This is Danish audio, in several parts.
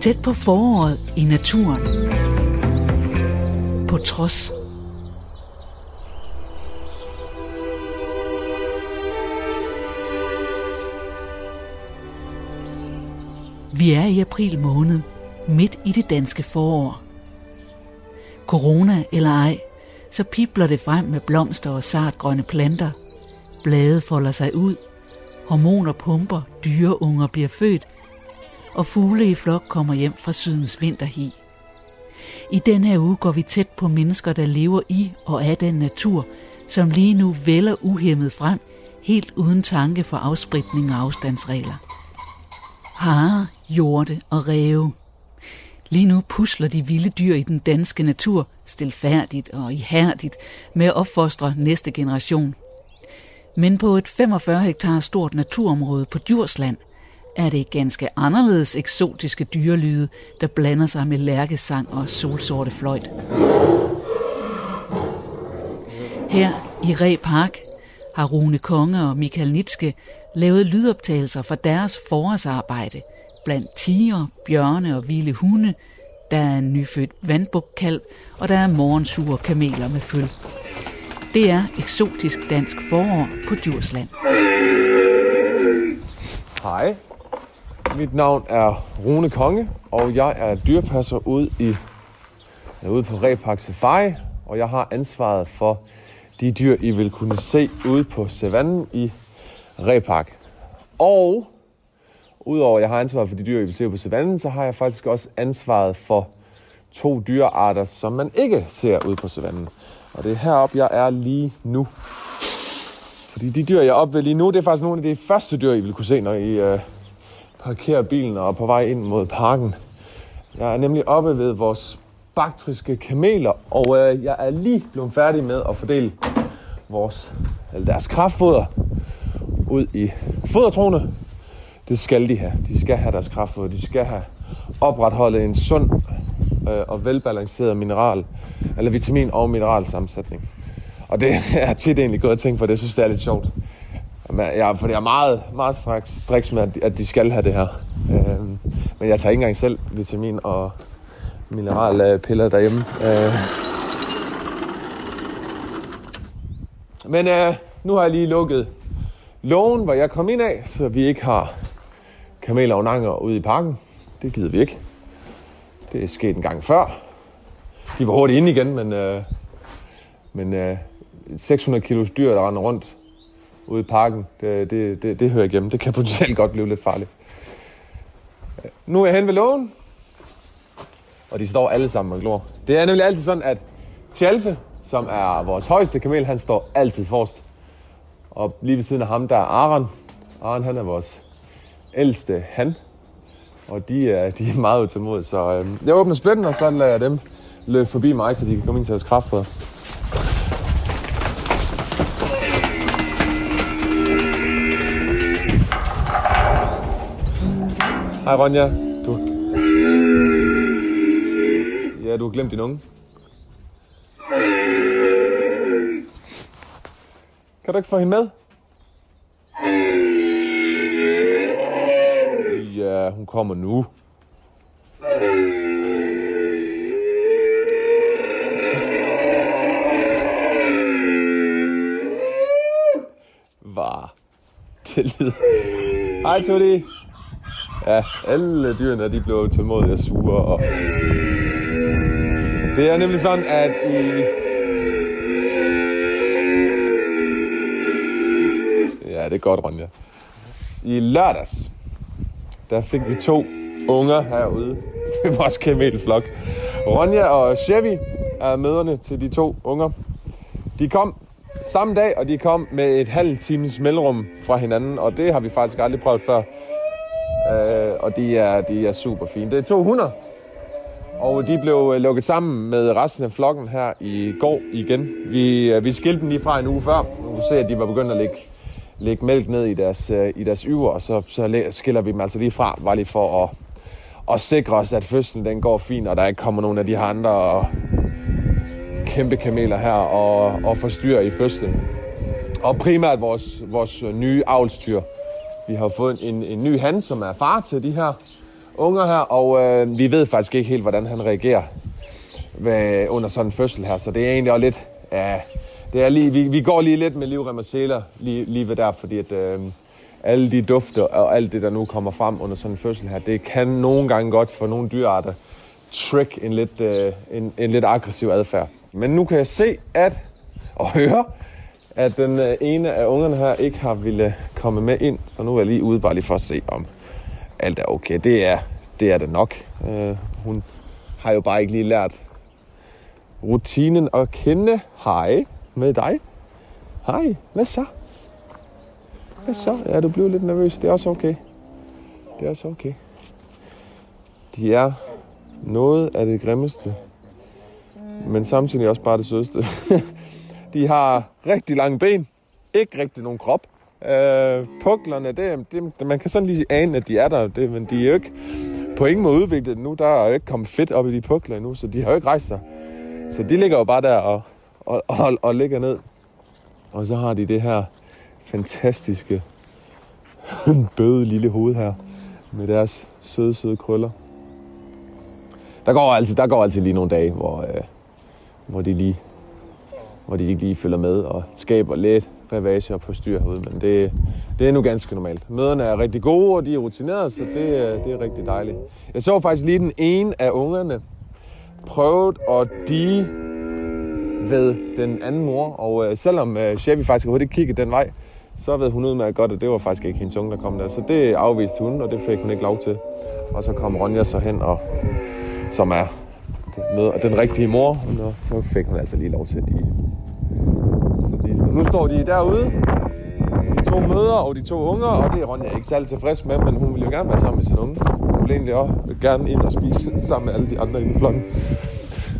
Tæt på foråret i naturen. På trods. Vi er i april måned, midt i det danske forår. Corona eller ej, så pipler det frem med blomster og sartgrønne planter. Blade folder sig ud, hormoner pumper, dyreunger bliver født, og fugle i flok kommer hjem fra sydens vinterhi. I denne her uge går vi tæt på mennesker, der lever i og af den natur, som lige nu vælger uhemmet frem, helt uden tanke for afspritning og afstandsregler. Hare, hjorte og ræve. Lige nu pusler de vilde dyr i den danske natur stilfærdigt og ihærdigt med at opfostre næste generation. Men på et 45 hektar stort naturområde på Djursland er det ganske anderledes eksotiske dyrelyde, der blander sig med lærkesang og solsorte fløjt. Her i Re Park har Rune Konge og Michael Nitske lavet lydoptagelser fra deres forårsarbejde blandt tiger, bjørne og vilde hunde. Der er en nyfødt vandbukkalv, og der er morgensure kameler med føl. Det er eksotisk dansk forår på Djursland. Hej, mit navn er Rune Konge, og jeg er dyrpasser ude, i, ude på Repark Safari, og jeg har ansvaret for de dyr, I vil kunne se ude på savannen i Repark. Og udover at jeg har ansvaret for de dyr, I vil se på savannen, så har jeg faktisk også ansvaret for to dyrearter, som man ikke ser ude på savannen. Og det er heroppe, jeg er lige nu. Fordi de dyr, jeg er oppe ved lige nu, det er faktisk nogle af de første dyr, I vil kunne se, når I øh, parkerer bilen og er på vej ind mod parken. Jeg er nemlig oppe ved vores baktriske kameler, og øh, jeg er lige blevet færdig med at fordele vores, eller deres kraftfoder ud i fodertrone. Det skal de have. De skal have deres kraftfoder. De skal have opretholdet en sund Øh, og velbalanceret mineral, eller vitamin- og mineralsammensætning. Og det er tit egentlig gået at tænke på, det synes, det er lidt sjovt. Ja, for jeg er meget, meget straks, straks med, at de skal have det her. Øh, men jeg tager ikke engang selv vitamin- og mineralpiller derhjemme. Øh. Men øh, nu har jeg lige lukket lågen, hvor jeg kom ind af, så vi ikke har kameler og nanger ude i parken. Det gider vi ikke. Det er sket en gang før. De var hurtigt inde igen, men, øh, men øh, 600 kilos dyr, der render rundt ude i parken, det, det, det, det hører igennem. Det kan potentielt godt blive lidt farligt. Nu er jeg hen ved lågen, og de står alle sammen og glor. Det er nemlig altid sådan, at Tjalfe, som er vores højeste kamel, han står altid forrest. Og lige ved siden af ham, der er Aron. Aron, han er vores ældste han. Og de er, de er meget utålmodige, så øh, jeg åbner splitten, og så lader jeg dem løbe forbi mig, så de kan komme ind til deres kraftfoder. Hej Ronja. Du... Ja, du har glemt din unge. Kan du ikke få hende med? Ja, hun kommer nu. Var. Det lyder... Hej, Tutti. Ja, alle dyrene, de blev tålmodige og sure. Og... Det er nemlig sådan, at i... Ja, det er godt, Ronja. I lørdags, der fik vi to unger herude ved vores kamelflok. Ronja og Chevy er møderne til de to unger. De kom samme dag, og de kom med et halvt times mellemrum fra hinanden, og det har vi faktisk aldrig prøvet før. Øh, og de er, de er super fine. Det er to hunder, og de blev øh, lukket sammen med resten af flokken her i går igen. Vi, øh, vi skilte dem lige fra en uge før. Du kunne se, at de var begyndt at ligge lægge mælk ned i deres, øh, i deres yver, og så, så skiller vi dem altså lige fra, bare lige for at, at sikre os, at fødslen den går fint, og der ikke kommer nogen af de her andre øh, kæmpe kameler her og, og forstyrrer i fødslen. Og primært vores, vores øh, nye avlstyr. Vi har fået en, en ny han, som er far til de her unger her, og øh, vi ved faktisk ikke helt, hvordan han reagerer ved, under sådan en fødsel her. Så det er egentlig også lidt... Øh, det er lige, vi, vi går lige lidt med livrem og seler lige, lige ved der, fordi at, øh, alle de dufter og alt det, der nu kommer frem under sådan en fødsel her, det kan nogle gange godt for nogle dyrearter trick en lidt, øh, en, en lidt aggressiv adfærd. Men nu kan jeg se at, og høre, at den øh, ene af ungerne her ikke har ville komme med ind, så nu er jeg lige ude bare lige for at se, om alt er okay. Det er det, er det nok. Øh, hun har jo bare ikke lige lært rutinen at kende. Hej med dig. Hej, hvad så? Hvad så? Ja, du blev lidt nervøs. Det er også okay. Det er også okay. De er noget af det grimmeste, men samtidig også bare det sødeste. de har rigtig lange ben, ikke rigtig nogen krop. Øh, puklerne, det, det, man kan sådan lige ane, at de er der, det, men de er jo ikke på ingen måde udviklet nu. Der er jo ikke kommet fedt op i de pukler endnu, så de har jo ikke rejst sig. Så de ligger jo bare der og, og, og, og ligger ned. Og så har de det her fantastiske bøde lille hoved her med deres søde, søde krøller. Der går altid, der går altid lige nogle dage, hvor, øh, hvor, de lige, hvor de ikke lige følger med og skaber lidt revage på postyr herude, men det, det er nu ganske normalt. Møderne er rigtig gode, og de er rutineret, så det, øh, det er rigtig dejligt. Jeg så faktisk lige den ene af ungerne prøvet at de ved den anden mor, og øh, selvom øh, Chevy faktisk overhovedet ikke kiggede den vej, så ved hun udmærket godt, at det var faktisk ikke hendes unge, der kom der. Så det afviste hun, og det fik hun ikke lov til. Og så kom Ronja så hen, og, som er med, den rigtige mor, og så fik hun altså lige lov til, at de... Så de, nu står de derude, de to mødre og de to unger, og det er Ronja ikke særlig tilfreds med, men hun vil jo gerne være sammen med sin unge. Hun vil egentlig også gerne ind og spise sammen med alle de andre i flokken.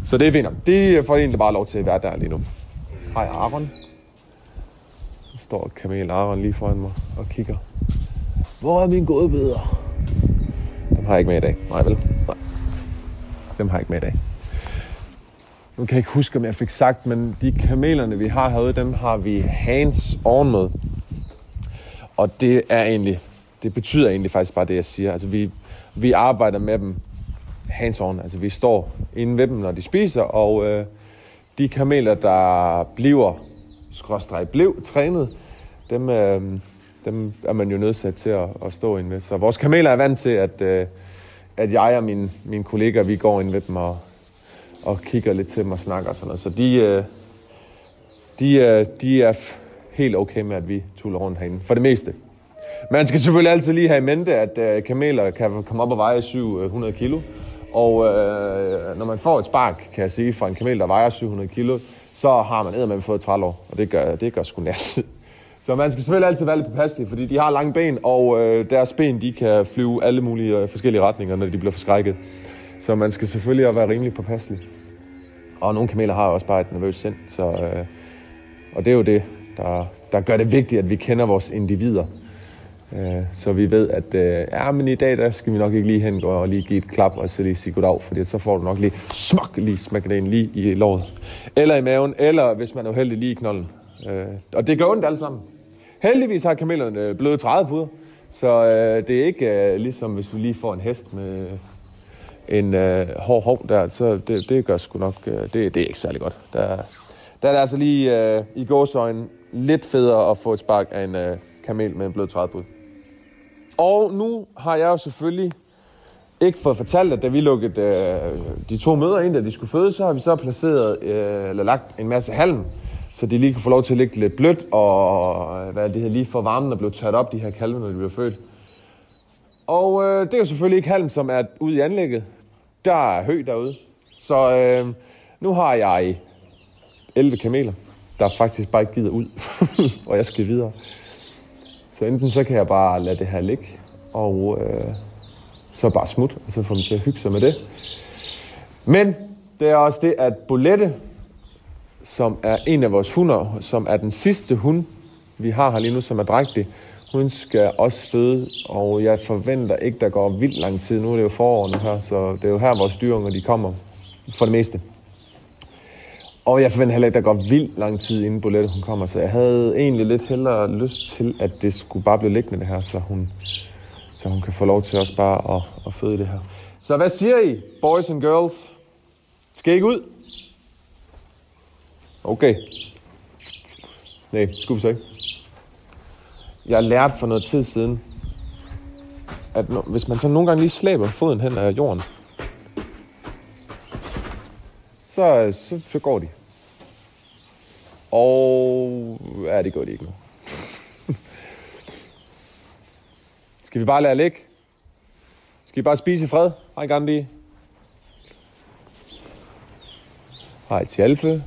Så det er fint. De får egentlig bare lov til at være der lige nu. Hej Aaron står Kamel Aron lige foran mig og kigger. Hvor er mine godbidder? Dem har jeg ikke med i dag. Nej, vel? Nej. Dem har jeg ikke med i dag. Nu kan jeg ikke huske, om jeg fik sagt, men de kamelerne, vi har herude, dem har vi hands on med. Og det er egentlig, det betyder egentlig faktisk bare det, jeg siger. Altså, vi, vi arbejder med dem hands on. Altså, vi står inde ved dem, når de spiser, og øh, de kameler, der bliver skråstreg blev trænet, dem, øh, dem er man jo nødsat til at, at stå ind med. Så vores kameler er vant til, at, øh, at jeg og mine, mine kollegaer, vi går ind ved dem og, og kigger lidt til dem og snakker og sådan noget. Så de, øh, de, øh, de er helt okay med, at vi tuller rundt herinde. For det meste. Man skal selvfølgelig altid lige have i mente, at øh, kameler kan komme op og veje 700 øh, kilo. Og øh, når man får et spark, kan jeg sige, fra en kamel, der vejer 700 kilo, så har man eddermame fået 30 år, og det gør, det gør sgu næs. Så man skal selvfølgelig altid være lidt påpasselig, fordi de har lange ben, og øh, deres ben de kan flyve alle mulige øh, forskellige retninger, når de bliver forskrækket. Så man skal selvfølgelig også være rimelig påpasselig. Og nogle kameler har også bare et nervøst sind, så, øh, og det er jo det, der, der gør det vigtigt, at vi kender vores individer. Øh, så vi ved, at øh, ja, men i dag der skal vi nok ikke lige hen og lige give et klap og så lige sige goddag, fordi så får du nok lige smuk, lige smække den ind lige i låret. Eller i maven, eller hvis man er uheldig lige i knollen. Øh, og det gør ondt alle sammen. Heldigvis har kamelerne øh, bløde trædepuder, så øh, det er ikke øh, ligesom hvis du lige får en hest med en øh, hård hov der, så det, det gør sgu nok, øh, det, det er ikke særlig godt. Der, der er det altså lige øh, i gåsøjne lidt federe at få et spark af en øh, kamel med en blød trædepude. Og nu har jeg jo selvfølgelig ikke fået fortalt, at da vi lukkede øh, de to møder ind, da de skulle føde, så har vi så placeret, øh, eller lagt en masse halm, så de lige kan få lov til at ligge lidt blødt, og øh, hvad det her, lige for varmen og blev tørt op, de her kalve, når de bliver født. Og øh, det er jo selvfølgelig ikke halm, som er ude i anlægget. Der er hø derude. Så øh, nu har jeg 11 kameler, der faktisk bare ikke gider ud, og jeg skal videre. Så enten så kan jeg bare lade det her ligge, og øh, så bare smut, og så få dem til at hygge sig med det. Men det er også det, at Bolette, som er en af vores hunder, som er den sidste hund, vi har her lige nu, som er drægtig, hun skal også føde, og jeg forventer ikke, der går vildt lang tid. Nu er det jo forårene her, så det er jo her, vores dyrunger de kommer for det meste. Og jeg forventer heller ikke, at der går vildt lang tid, inden Bolette hun kommer. Så jeg havde egentlig lidt hellere lyst til, at det skulle bare blive liggende det her, så hun, så hun kan få lov til også bare at, at føde det her. Så hvad siger I, boys and girls? Skal I ikke ud? Okay. Nej, skulle vi så ikke. Jeg lærte for noget tid siden, at no, hvis man så nogle gange lige slæber foden hen af jorden, så, så, så går de. Og ja, det går ikke nu. Skal vi bare lade ligge? Skal vi bare spise i fred? Hej Gandhi. Hej Tjalfe.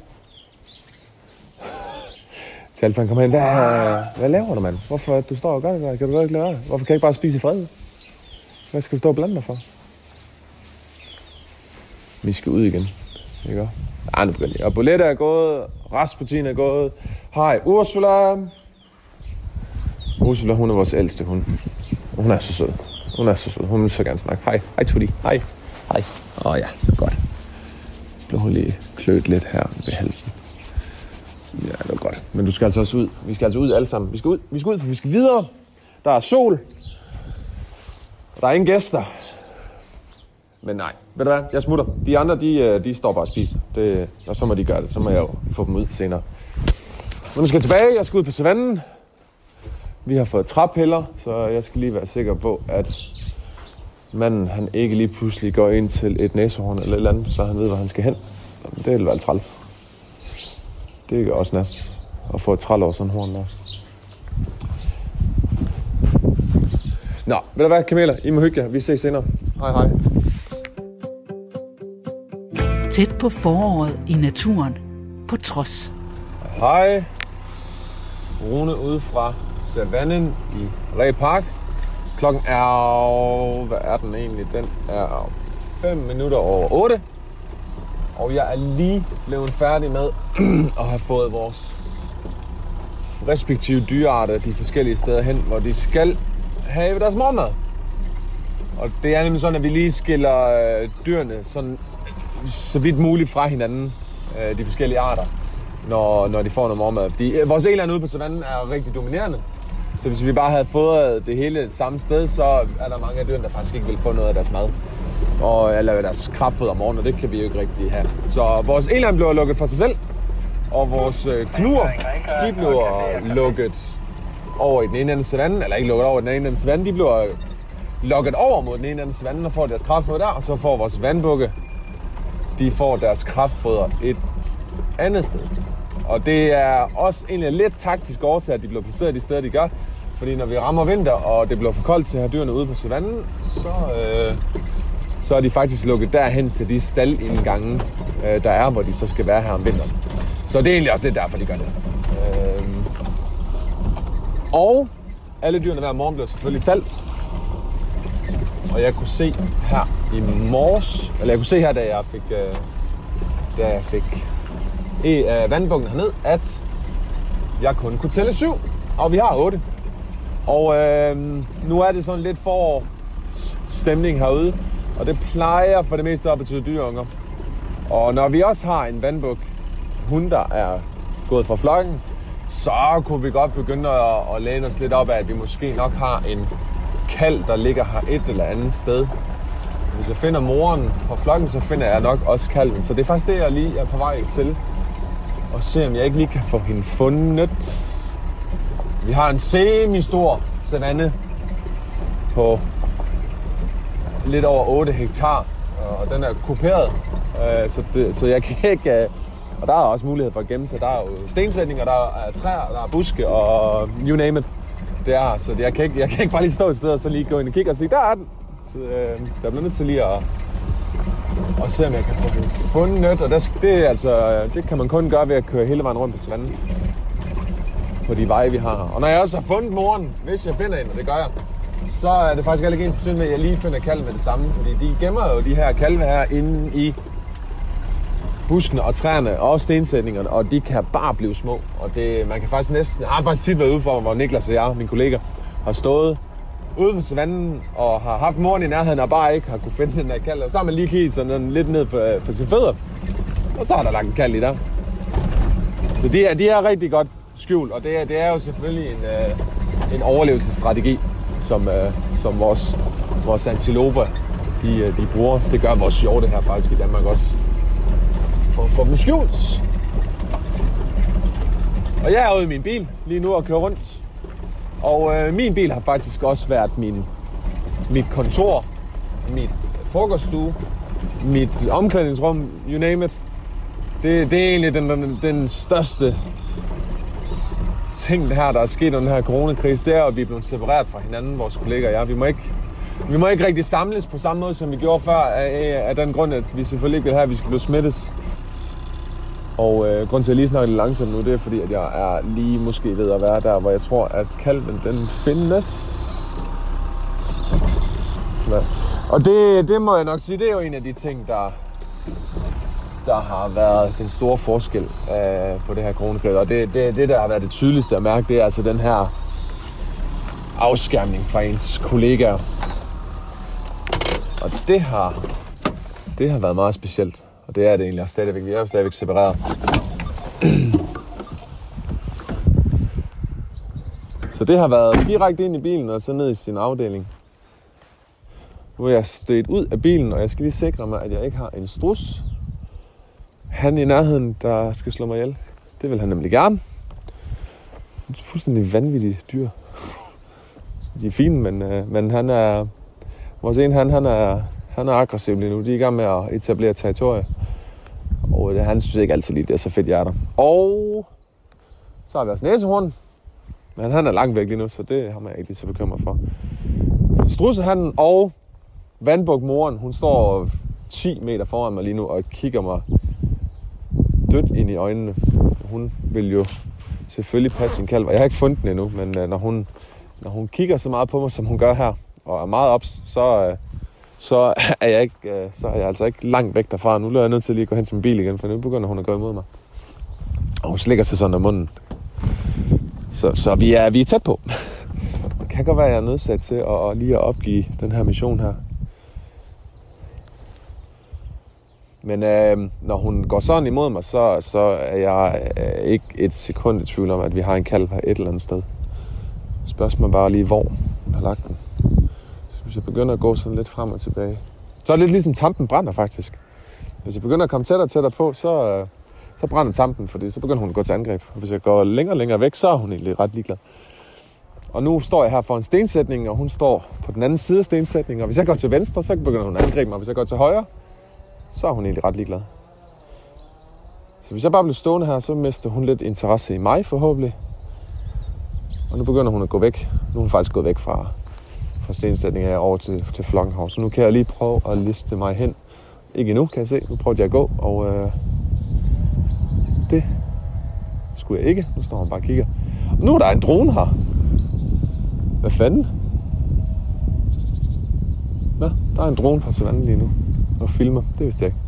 Tjalfe han kommer hen. Hvad, hvad laver du, mand? Hvorfor du står og gør det der? Kan du ikke lade være? Hvorfor kan jeg ikke bare spise i fred? Hvad skal du stå og blande dig for? Vi skal ud igen. Ikke? Ja, nu begynder jeg. Og Bolette er gået. Rasputin er gået. Hej, Ursula. Ursula, hun er vores ældste hund. Hun er så sød. Hun er så sød. Hun vil så gerne snakke. Hej, hej Tutti. Hej. Hej. Åh oh, ja, det er godt. Blev hun lige klødt lidt her ved halsen. Ja, det var godt. Men du skal altså også ud. Vi skal altså ud alle sammen. Vi skal ud, vi skal ud for vi skal videre. Der er sol. Og der er ingen gæster. Men nej, ved du hvad, jeg smutter. De andre, de, øh, de står bare og spiser. Det, og så må de gøre det. Så må jeg jo få dem ud senere. Men nu skal jeg tilbage. Jeg skal ud på savannen. Vi har fået træpiller, så jeg skal lige være sikker på, at manden han ikke lige pludselig går ind til et næsehorn eller et eller andet, så han ved, hvor han skal hen. Det vil være træls. Det er også næst at få et træl over sådan en horn der. Nå, ved du hvad, kameler? I må hygge jer. Vi ses senere. Hej hej. Tæt på foråret i naturen, på trods. Hej. Rune ude fra savannen i Ræ Park. Klokken er... Hvad er den egentlig? Den er 5 minutter over 8. Og jeg er lige blevet færdig med at have fået vores respektive dyrearter de forskellige steder hen, hvor de skal have deres morgenmad. Og det er nemlig sådan, at vi lige skiller øh, dyrene sådan, så vidt muligt fra hinanden, øh, de forskellige arter, når, når de får noget morgenmad. Fordi øh, vores eland ude på savannen er rigtig dominerende. Så hvis vi bare havde fået øh, det hele samme sted, så er der mange af dyrene, der faktisk ikke vil få noget af deres mad. Og, eller deres kraftfoder om morgenen, og det kan vi jo ikke rigtig have. Så vores eland bliver lukket for sig selv, og vores øh, de bliver lukket over i den ene ende af savannen, eller ikke lukket over i den ene ende af savannen, de bliver øh, lukket over mod den ene ende af savannen og får deres kraftfoder der, og så får vores vandbukke, de får deres kraftfoder et andet sted. Og det er også egentlig lidt taktisk årsag, at de bliver placeret de steder, de gør. Fordi når vi rammer vinter, og det bliver for koldt til at have dyrene ude på savannen, så, øh, så er de faktisk lukket derhen til de staldindgange, øh, der er, hvor de så skal være her om vinteren. Så det er egentlig også lidt derfor, de gør det. Øh, og alle dyrene hver morgen bliver selvfølgelig talt. Og jeg kunne se her i morges, eller jeg kunne se her, da jeg fik, øh, da jeg fik i øh, vandbukken herned, at jeg kun kunne tælle syv, og vi har otte. Og øh, nu er det sådan lidt forårsstemning herude, og det plejer for det meste at betyde dyreunger. Og når vi også har en vandbuk, hun der er gået fra flokken, så kunne vi godt begynde at, at læne os lidt op af, at vi måske nok har en kald, der ligger her et eller andet sted. Jeg finder moren på flokken, så finder jeg nok også kalven. Så det er faktisk det, jeg lige er på vej til. Og se, om jeg ikke lige kan få hende fundet. Vi har en semi-stor savanne på lidt over 8 hektar. Og den er kuperet, øh, så, det, så jeg kan ikke... Øh, og der er også mulighed for at gemme sig. Der er jo stensætninger, der er træer, der er buske og you name it. Det er, så jeg kan, ikke, jeg kan ikke bare lige stå et sted og så lige gå ind og kigge og sige, der er den. Så, øh, der bliver nødt til lige at, at se, om jeg kan få den fundet. Og der, det, altså, det kan man kun gøre ved at køre hele vejen rundt på stranden. På de veje, vi har her. Og når jeg også har fundet moren, hvis jeg finder en, og det gør jeg, så er det faktisk ikke ens betydning med, at jeg lige finder kalve med det samme. Fordi de gemmer jo de her kalve her inde i buskene og træerne og stensætningerne, og de kan bare blive små. Og det, man kan faktisk næsten... Jeg har faktisk tit været ude for, hvor Niklas og jeg, min kollega, har stået ude på savannen og har haft moren i nærheden og bare ikke har kunne finde den der kalv. Og så har man lige kigget sådan lidt ned for, for sine fødder. Og så har der lagt en kalv i der. Så de er, de er rigtig godt skjult, og det er, det er jo selvfølgelig en, øh, en overlevelsesstrategi, som, øh, som vores, vores antiloper de, øh, de bruger. Det gør vores hjorte her faktisk i Danmark også. For for dem skjult. Og jeg er ude i min bil lige nu og kører rundt. Og øh, min bil har faktisk også været min, mit kontor, mit frokoststue, mit omklædningsrum, you name it. Det, det er egentlig den, den, den største ting, det her, der er sket under den her coronakrise, det er, at vi er blevet separeret fra hinanden, vores kollegaer og jeg. Vi må ikke, vi må ikke rigtig samles på samme måde, som vi gjorde før, af, af den grund, at vi selvfølgelig ikke vil have, at vi skal blive smittes. Og øh, grunden til, at jeg lige snakker lidt langsomt nu, det er fordi, at jeg er lige måske ved at være der, hvor jeg tror, at kalven den findes. Ja. Og det, det må jeg nok sige, det er jo en af de ting, der, der har været den store forskel øh, på det her kronekød. Og det, det, det, der har været det tydeligste at mærke, det er altså den her afskærmning fra ens kollegaer. Og det har, det har været meget specielt. Og det er det egentlig også stadigvæk. Vi er jo stadigvæk separeret. Så det har været direkte ind i bilen og så ned i sin afdeling. Nu er jeg stødt ud af bilen, og jeg skal lige sikre mig, at jeg ikke har en strus. Han i nærheden, der skal slå mig ihjel. Det vil han nemlig gerne. Det er fuldstændig vanvittige dyr. De er fine, men, øh, men han er... Vores en, han, han er, han er aggressiv lige nu. De er i gang med at etablere territorie. Og det, han synes ikke altid lige, det er så fedt, jeg er der. Og så har vi også næsehorn. Men han er langt væk lige nu, så det har man ikke lige så bekymret for. Strussehannen og vandbukmoren, hun står 10 meter foran mig lige nu og kigger mig dødt ind i øjnene. Hun vil jo selvfølgelig passe sin kalv, og jeg har ikke fundet den endnu, men øh, når hun, når hun kigger så meget på mig, som hun gør her, og er meget ops, så, øh, så er jeg ikke, øh, så er jeg altså ikke langt væk derfra. Nu er jeg nødt til lige at gå hen til min bil igen, for nu begynder hun at gå imod mig. Og hun slikker sig sådan af munden. Så, så vi, er, vi er tæt på. Det kan godt være, at jeg er nødsat til at, at lige at opgive den her mission her. Men øh, når hun går sådan imod mig, så, så er jeg øh, ikke et sekund i tvivl om, at vi har en kalv her et eller andet sted. Spørgsmålet bare lige, hvor hun har lagt den. Så hvis jeg begynder at gå sådan lidt frem og tilbage, så er det lidt ligesom tampen brænder faktisk. Hvis jeg begynder at komme tættere og tættere på, så, øh, så brænder tampen, fordi så begynder hun at gå til angreb. Og hvis jeg går længere og længere væk, så er hun egentlig ret ligeglad. Og nu står jeg her for en stensætning, og hun står på den anden side af stensætningen. Og hvis jeg går til venstre, så begynder hun at angribe mig. Hvis jeg går til højre, så er hun egentlig ret ligeglad. Så hvis jeg bare bliver stående her, så mister hun lidt interesse i mig forhåbentlig. Og nu begynder hun at gå væk. Nu er hun faktisk gået væk fra, fra stensætning her over til, til Flokkenhav. Så nu kan jeg lige prøve at liste mig hen. Ikke endnu, kan jeg se. Nu prøver jeg at gå, og øh, det skulle jeg ikke. Nu står han bare og kigger. Og nu er der en drone her. Hvad fanden? Nå, der er en drone på savannen lige nu og filmer. Det vidste jeg ikke.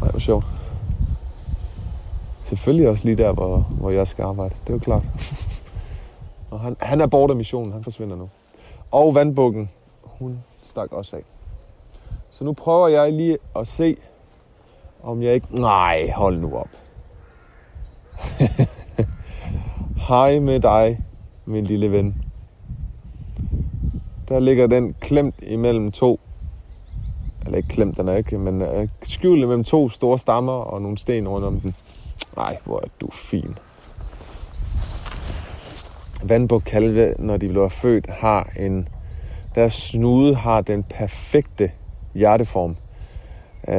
Nej, hvor sjovt. Selvfølgelig også lige der, hvor, hvor jeg skal arbejde. Det er jo klart. og han, han er borte af missionen. Han forsvinder nu. Og vandbukken, hun stak også af. Så nu prøver jeg lige at se, om jeg ikke... Nej, hold nu op. Hej med dig, min lille ven. Der ligger den klemt imellem to eller ikke klemt, den er ikke, men øh, skjult mellem to store stammer og nogle sten rundt om den. Nej, hvor er du fin. Vandbukkalve, når de bliver født, har en... Deres snude har den perfekte hjerteform. Øh,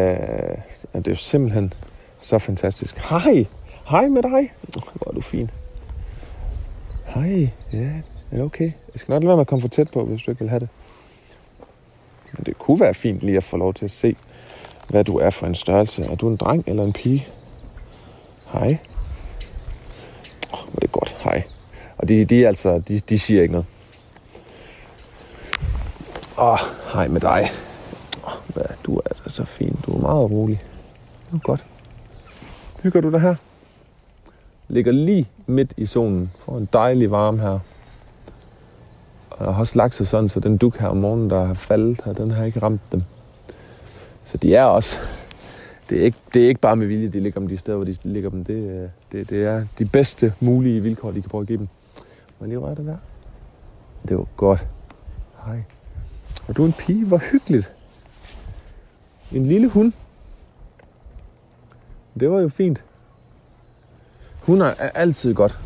det er jo simpelthen så fantastisk. Hej! Hej med dig! Hvor er du fin. Hej, ja, er okay. Jeg skal nok lade være med at komme for tæt på, hvis du ikke vil have det. Men det kunne være fint lige at få lov til at se, hvad du er for en størrelse. Er du en dreng eller en pige? Hej. Åh, oh, det er godt. Hej. Og de, de, altså, de, de siger ikke noget. Åh, hej med dig. Åh, hvad, du er altså så fin. Du er meget rolig. Det er godt. Hygger du dig her? Ligger lige midt i zonen. Får en dejlig varme her. Og har også lagt sig sådan, så den duk her om morgenen, der har faldet her, den har ikke ramt dem. Så de er også, det er ikke, det er ikke bare med vilje, de ligger dem de steder, hvor de ligger dem. Det, øh, det, det er de bedste mulige vilkår, de kan prøve at give dem. Må jeg lige røre det der? Det var godt. Hej. Og du er en pige, hvor hyggeligt. En lille hund. Det var jo fint. Hunde er altid godt.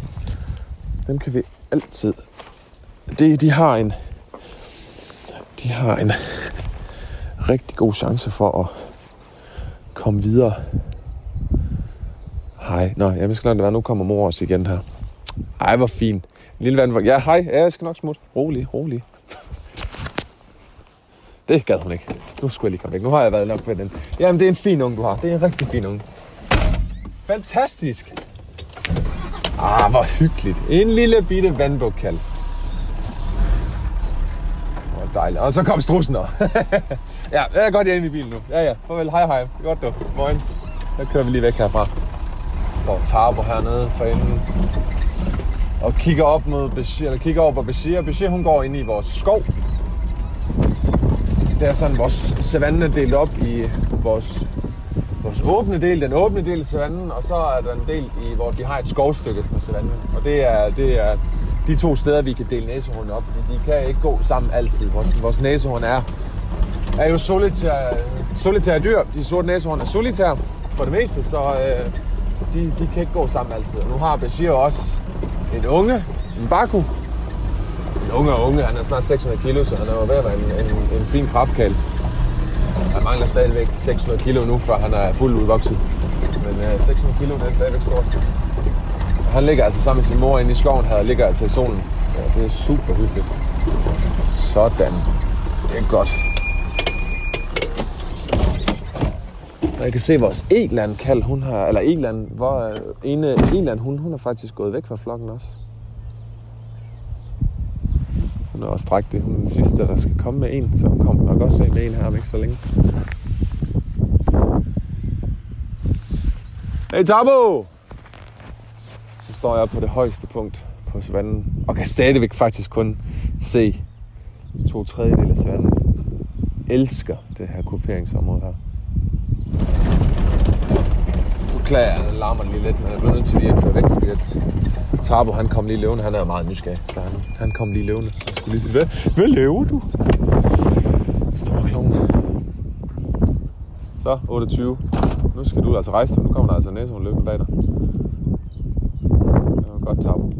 Dem kan vi altid. De, de har en... De har en rigtig god chance for at komme videre. Hej. Nå, jeg skal lade det være. Nu kommer mor også igen her. Ej, hvor fint. Lille vand. Ja, hej. Ja, jeg skal nok smutte. Rolig, rolig. Det gad hun ikke. Nu skulle jeg lige komme væk. Nu har jeg været nok med den. Jamen, det er en fin unge, du har. Det er en rigtig fin unge. Fantastisk. Ah, hvor hyggeligt. En lille bitte vandbukkalv. Hvor dejligt. Og så kom strussen ja, jeg er godt hjemme i bilen nu. Ja, ja. Farvel. Hej, hej. Godt du. Morgen. Så kører vi lige væk herfra. Står Tarbo hernede for enden. Og kigger op mod Bashir, eller kigger over på Bashir. Bashir, hun går ind i vores skov. Det er sådan, vores savanne er delt op i vores vores åbne del, den åbne del af savannen, og så er der en del, i, hvor de har et skovstykke på savannen. Og det er, det er de to steder, vi kan dele næsehorn op, fordi de kan ikke gå sammen altid. Vores, vores næsehorn er, er jo solitære, solitære dyr. De sorte næsehorn er solitære for det meste, så øh, de, de kan ikke gå sammen altid. Og nu har Bashir også en unge, en baku. En unge og unge, han er snart 600 kilo, så han er jo ved at være en, en, en fin kraftkald. Han mangler stadigvæk 600 kilo nu, før han er fuldt udvokset. Men øh, 600 kilo, det er stadigvæk stort. Han ligger altså sammen med sin mor inde i skoven her, ligger altså i solen. Ja, det er super hyggeligt. Sådan. Det er godt. Jeg kan se vores Eland kald, hun har, eller Eland, hvor øh, ene Egland, hun, hun er faktisk gået væk fra flokken også. Hun er også drægtig. Hun er den sidste, der skal komme med en, så hun kommer nok også med en her om ikke så længe. Hey Tabo! Så står jeg på det højeste punkt på savannen, og kan stadigvæk faktisk kun se to tredjedel af savannen. Elsker det her kuperingsområde her. Beklager, jeg larmer lige lidt, men jeg er nødt til lige at køre væk, fordi at Tarbo, han kom lige løvende. Han er meget nysgerrig, så han, han kom lige løvende. Jeg skulle lige sige, hvad, hvad laver du? Stor klovn. Så, 28. Nu skal du altså rejse dig. Nu kommer der altså næse, hun løber bag dig. Det var godt, Tarbo.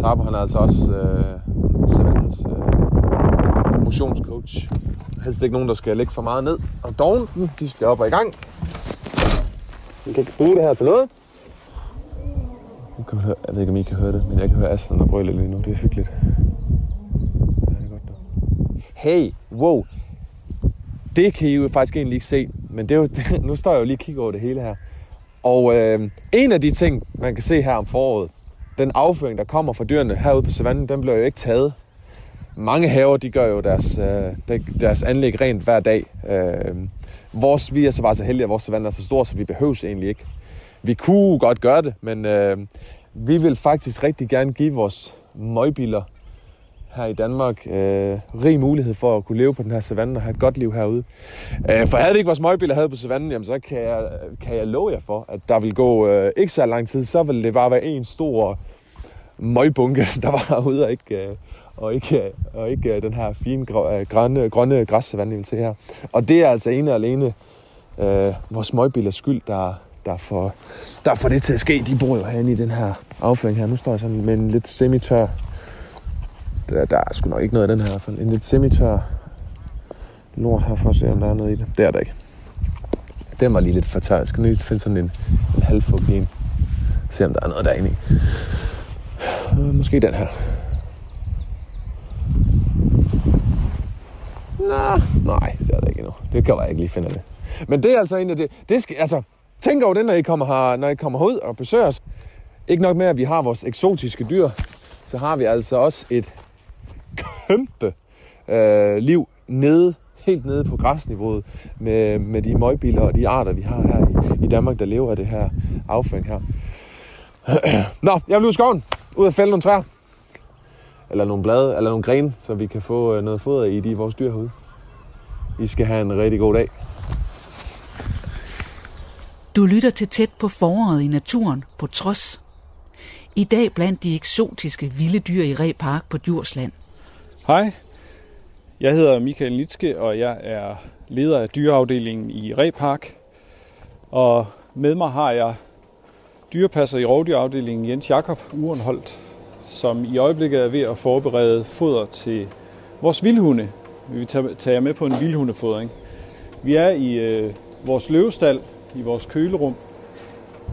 Tarbo, han er altså også øh, Savannens øh, motionscoach. Helst ikke nogen, der skal lægge for meget ned. Og dogen, de skal op og i gang. Vi kan ikke bruge det her til noget. Nu kan høre, jeg ved ikke, om I kan høre det, men jeg kan høre Aslan og brøle lige nu. Det er hyggeligt. Ja, det er godt dog. Hey, wow. Det kan I jo faktisk egentlig ikke se, men det er jo, nu står jeg jo lige og kigger over det hele her. Og øh, en af de ting, man kan se her om foråret, den afføring, der kommer fra dyrene herude på savannen, den bliver jo ikke taget. Mange haver, de gør jo deres, øh, deres anlæg rent hver dag. Øh, vores, vi er så bare så heldige, at vores savanne er så stor, så vi behøves egentlig ikke. Vi kunne godt gøre det, men øh, vi vil faktisk rigtig gerne give vores møgbiler her i Danmark øh, rig mulighed for at kunne leve på den her savanne og have et godt liv herude. Øh, for havde det ikke vores møgbiler havde på savannen, jamen så kan jeg, kan jeg love jer for, at der vil gå øh, ikke så lang tid, så vil det bare være en stor møgbunke, der var herude og ikke, øh, og ikke, og ikke øh, den her fine øh, grønne, grønne græssavanne, vi vil her. Og det er altså ene og alene øh, vores møgbilers skyld, der, der, får, der får det til at ske. De bor jo herinde i den her afføring her. Nu står jeg sådan med en lidt semitør. Der, der er sgu nok ikke noget i den her i hvert fald. En lidt semitør lort her for at se, om der er noget i det. Det er der ikke. Den var lige lidt for tør. Jeg skal lige finde sådan en, en halvfugt en. Se, om der er noget derinde i. Øh, måske den her. Nå, nej, det er det ikke endnu. Det kan jeg ikke lige finde det. Men det er altså en af det. det skal, altså, tænk over det, når I kommer, her, når I kommer herud og besøger os. Ikke nok med, at vi har vores eksotiske dyr, så har vi altså også et kæmpe øh, liv nede, helt nede på græsniveauet med, med de møgbiler og de arter, vi har her i, i Danmark, der lever af det her afføring her. Nå, jeg vil ud i skoven, ud og fælde nogle træer. Eller nogle blade, eller nogle grene, så vi kan få øh, noget foder i de vores dyr herude. I skal have en rigtig god dag. Du lytter til tæt på foråret i naturen på trods. I dag blandt de eksotiske vilde dyr i Reh Park på Djursland. Hej, jeg hedder Michael Nitske, og jeg er leder af dyreafdelingen i Reh Park. Og med mig har jeg dyrepasser i rovdyrafdelingen Jens Jakob Urenholdt, som i øjeblikket er ved at forberede foder til vores vildhunde. Vi vil tage jer med på en vildhundefodring. Vi er i øh, vores løvestal, i vores kølerum,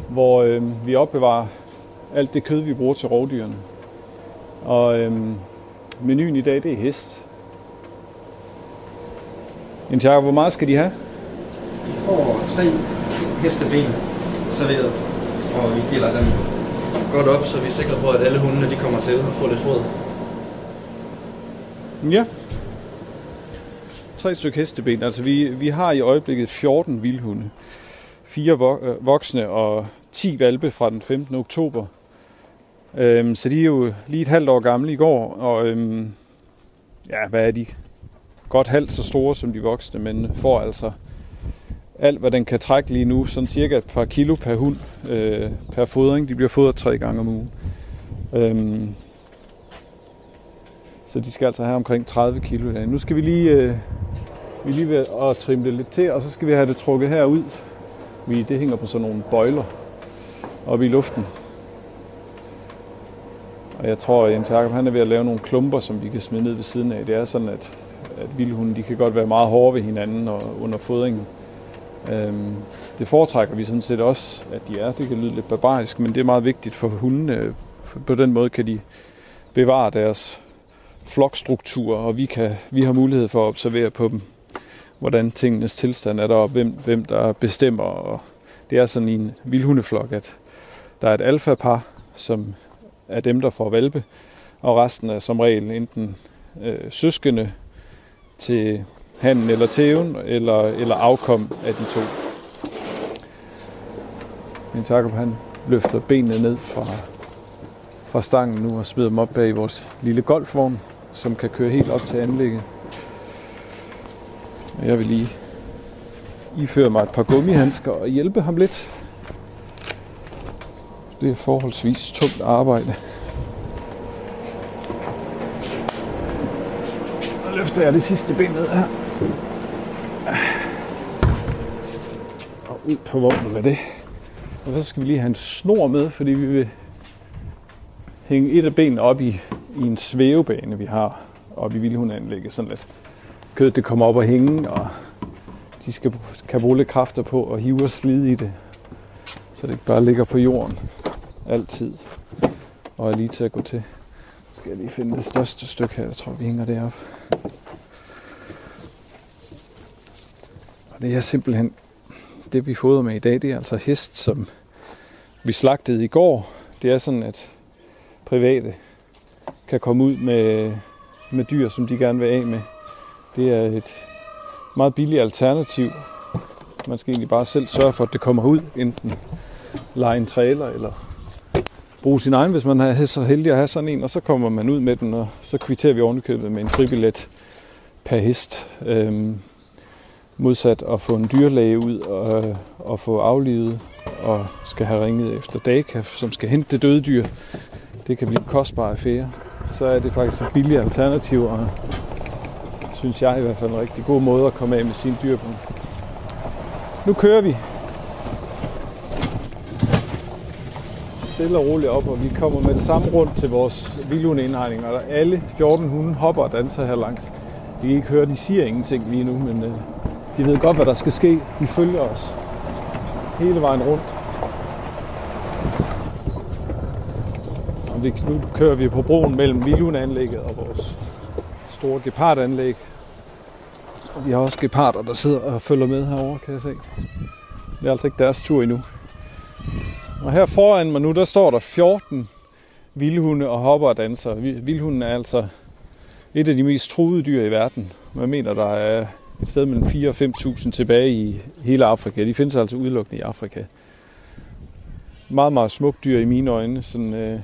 hvor øh, vi opbevarer alt det kød, vi bruger til rovdyrene. Og øh, menuen i dag, det er hest. En hvor meget skal de have? De får tre hesteben serveret, og vi deler dem godt op, så vi er sikre på, at alle hundene de kommer til at få lidt fod. Ja. Tre stykker hesteben. Altså vi, vi har i øjeblikket 14 vildhunde. Fire øh, voksne og 10 valpe fra den 15. oktober. Øhm, så de er jo lige et halvt år gamle i går, og øhm, ja, hvad er de? Godt halvt så store som de voksne, men får altså alt, hvad den kan trække lige nu, sådan cirka et par kilo per hund øh, per fodring. De bliver fodret tre gange om ugen. Øhm, så de skal altså have omkring 30 kilo i dag. Nu skal vi lige, øh, vi lige ved at trimme det lidt til, og så skal vi have det trukket herud. Vi, det hænger på sådan nogle bøjler oppe i luften. Og jeg tror, at Jens Jacob, han er ved at lave nogle klumper, som vi kan smide ned ved siden af. Det er sådan, at, at vildhunde de kan godt være meget hårde ved hinanden og under fodringen. Øhm, det foretrækker vi sådan set også, at de er. Det kan lyde lidt barbarisk, men det er meget vigtigt for hundene. For på den måde kan de bevare deres flokstruktur, og vi, kan, vi har mulighed for at observere på dem, hvordan tingenes tilstand er der, og hvem, hvem der bestemmer. Og det er sådan i en vildhundeflok, at der er et alfapar, som er dem, der får valpe, og resten er som regel enten øh, søskende til handen eller tæven, eller, eller afkom af de to. Men Jacob han løfter benene ned fra, fra stangen nu og smider dem op bag vores lille golfvogn, som kan køre helt op til anlægget. Jeg vil lige iføre mig et par gummihandsker og hjælpe ham lidt. Det er forholdsvis tungt arbejde. Så løfter jeg det sidste ben ned her. Og ud på vognen med det. Og så skal vi lige have en snor med, fordi vi vil hænge et af benene op i, i en svævebane, vi har oppe i Vildhundanlægget. Sådan at kødet det kommer op og hænge, og de skal, kan bruge lidt kræfter på at hive og slide i det. Så det ikke bare ligger på jorden altid og er lige til at gå til. Nu skal jeg lige finde det største stykke her. Jeg tror, vi hænger det op. Og det er simpelthen det, vi fodrer med i dag. Det er altså hest, som vi slagtede i går. Det er sådan, at private kan komme ud med, med dyr, som de gerne vil af med. Det er et meget billigt alternativ. Man skal egentlig bare selv sørge for, at det kommer ud, enten lege en trailer eller bruge sin egen, hvis man er så heldig at have sådan en, og så kommer man ud med den, og så kvitterer vi ovenikøbet med en fribillet per hest. Øhm, modsat at få en dyrlæge ud og, og få aflivet og skal have ringet efter Daka, som skal hente det døde dyr. Det kan blive en kostbar affære. Så er det faktisk et billigt alternativ, og synes jeg i hvert fald en rigtig god måde at komme af med sine dyr på. Nu kører vi stille og roligt op, og vi kommer med det samme rundt til vores vildhundeindhegning, og der alle 14 hunde hopper og danser her langs. Vi kan ikke høre, de siger ingenting lige nu, men øh, de ved godt, hvad der skal ske. De følger os hele vejen rundt. Og vi, nu kører vi på broen mellem vildhundeanlægget og vores store gepardanlæg. Og vi har også geparder, der sidder og følger med herover, kan jeg se. Det er altså ikke deres tur endnu. Og her foran mig nu, der står der 14 vildhunde og hopper og danser. Vildhunden er altså et af de mest truede dyr i verden. Man mener, der er et sted mellem 4 og 5.000 tilbage i hele Afrika. De findes altså udelukkende i Afrika. Meget, meget smukt dyr i mine øjne. Sådan, øh,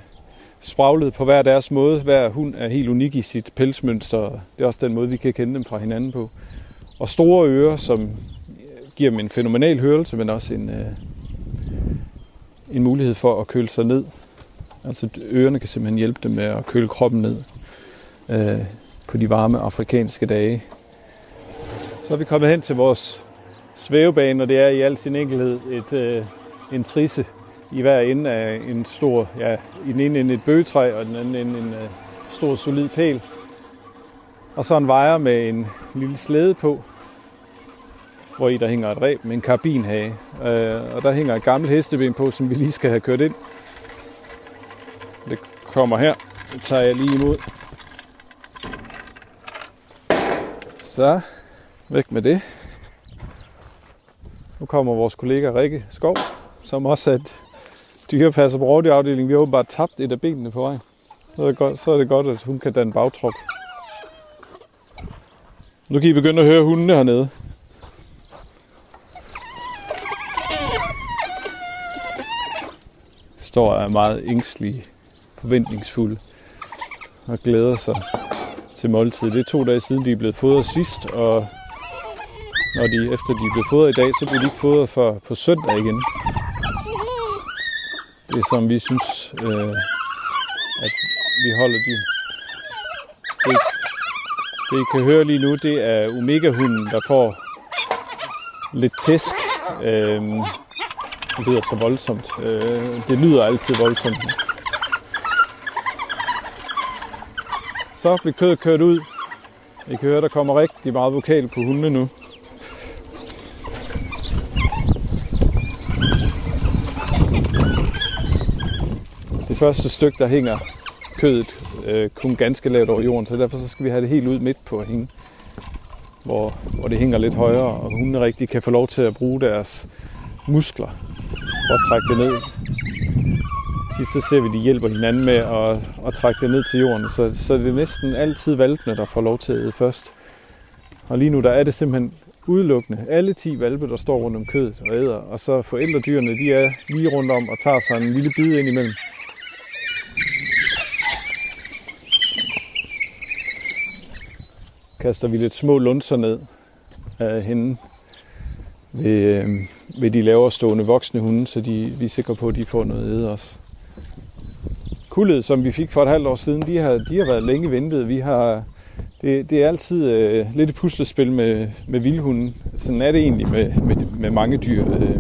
spraglet på hver deres måde. Hver hund er helt unik i sit pelsmønster. Det er også den måde, vi kan kende dem fra hinanden på. Og store ører, som giver dem en fænomenal hørelse, men også en, øh, en mulighed for at køle sig ned. Altså ørerne kan simpelthen hjælpe dem med at køle kroppen ned øh, på de varme afrikanske dage. Så er vi kommet hen til vores svævebane, og det er i al sin enkelhed et, øh, en trisse i hver ende af en stor, ja, i den ene ende et bøgetræ, og den anden ende en øh, stor, solid pæl. Og så en vejer med en lille slæde på, hvor i der hænger et reb med en karbinhage. Øh, og der hænger et gammelt hesteben på, som vi lige skal have kørt ind. Det kommer her. Det tager jeg lige imod. Så, væk med det. Nu kommer vores kollega Rikke Skov, som også er et dyrepasser på rovdyrafdelingen. Vi har åbenbart tabt et af benene på vej. Så er det godt, så er det godt at hun kan danne bagtrop. Nu kan I begynde at høre hundene hernede. Står er meget ængstlige, forventningsfulde og glæder sig til måltid. Det er to dage siden, de er blevet fodret sidst, og når de, efter de blev fodret i dag, så bliver de ikke fodret for på søndag igen. Det som vi synes, øh, at vi holder de. Det, det I kan høre lige nu, det er Omega-hunden, der får lidt tæsk. Øh, det lyder så voldsomt. Øh, det lyder altid voldsomt. Så bliver kødet kørt ud. I kan høre, der kommer rigtig meget vokal på hundene nu. Det første stykke, der hænger kødet øh, kun ganske lavt over jorden, så derfor så skal vi have det helt ud midt på at hænge, hvor, hvor det hænger lidt højere, og hundene rigtig kan få lov til at bruge deres muskler og trække det ned. Til så ser vi, at de hjælper hinanden med at, at trække det ned til jorden, så, så det er næsten altid valpene, der får lov til at æde først. Og lige nu der er det simpelthen udelukkende alle 10 valpe, der står rundt om kødet og æder, og så forældredyrene, de er lige rundt om og tager sig en lille bid ind imellem. Kaster vi lidt små lunser ned af hende ved, øh, ved de lavere stående voksne hunde, så de, vi er sikre på, at de får noget æde også. Kullet, som vi fik for et halvt år siden, de har, de har været længe ventet. Vi har, det, det er altid øh, lidt et puslespil med, med vildhunden. Sådan er det egentlig med, med, med mange dyr. Øh,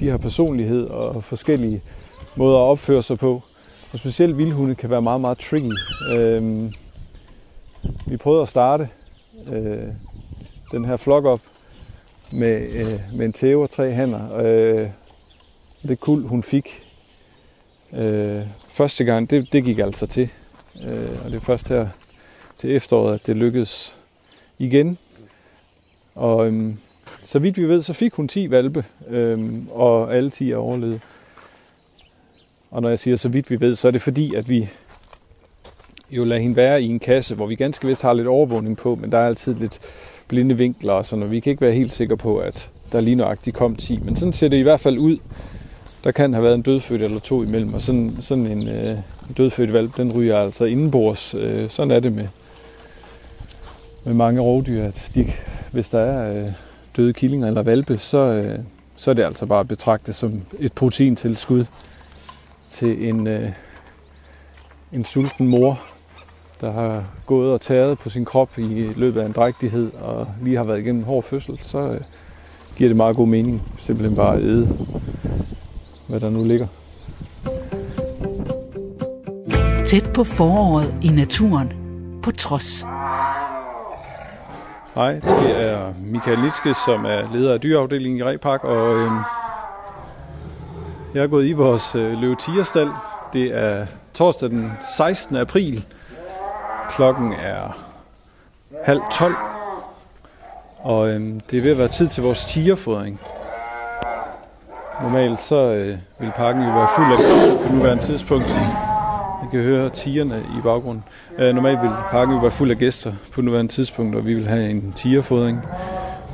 de har personlighed og forskellige måder at opføre sig på. Og specielt vildhunde kan være meget, meget tricky. Øh, vi prøvede at starte øh, den her flok op med, øh, med en tæve og tre hænder. Øh, det kul, hun fik øh, første gang, det, det gik altså til. Øh, og det er først her til efteråret, at det lykkedes igen. Og øh, så vidt vi ved, så fik hun 10 valpe, øh, og alle 10 er overlevet. Og når jeg siger så vidt vi ved, så er det fordi, at vi jo lade hende være i en kasse, hvor vi ganske vist har lidt overvågning på, men der er altid lidt blinde vinkler og sådan, og vi kan ikke være helt sikre på, at der lige nøjagtigt kom 10. Men sådan ser det i hvert fald ud. Der kan have været en dødfødt eller to imellem, og sådan, sådan en øh, dødfødt valp, den ryger altså indenbords. Øh, sådan er det med, med mange rovdyr, at de, hvis der er øh, døde killinger eller valpe, så, øh, så er det altså bare betragtet som et proteintilskud til en, øh, en sulten mor, der har gået og taget på sin krop i løbet af en drægtighed og lige har været igennem en hård fødsel, så øh, giver det meget god mening simpelthen bare at æde, hvad der nu ligger. Tæt på foråret i naturen, på trods. Hej, det er Michael Litske, som er leder af dyreafdelingen i Repark, og øh, jeg er gået i vores øh, løvetierstal. Det er torsdag den 16. april Klokken er halv tolv, og øhm, det er ved at være tid til vores tigerfodring. Normalt så øh, vil parken jo være fuld af på nuværende tidspunkt. Jeg kan høre tigerne i baggrunden. Øh, normalt vil parken jo være fuld af gæster på nuværende tidspunkt, og vi vil have en tigerfodring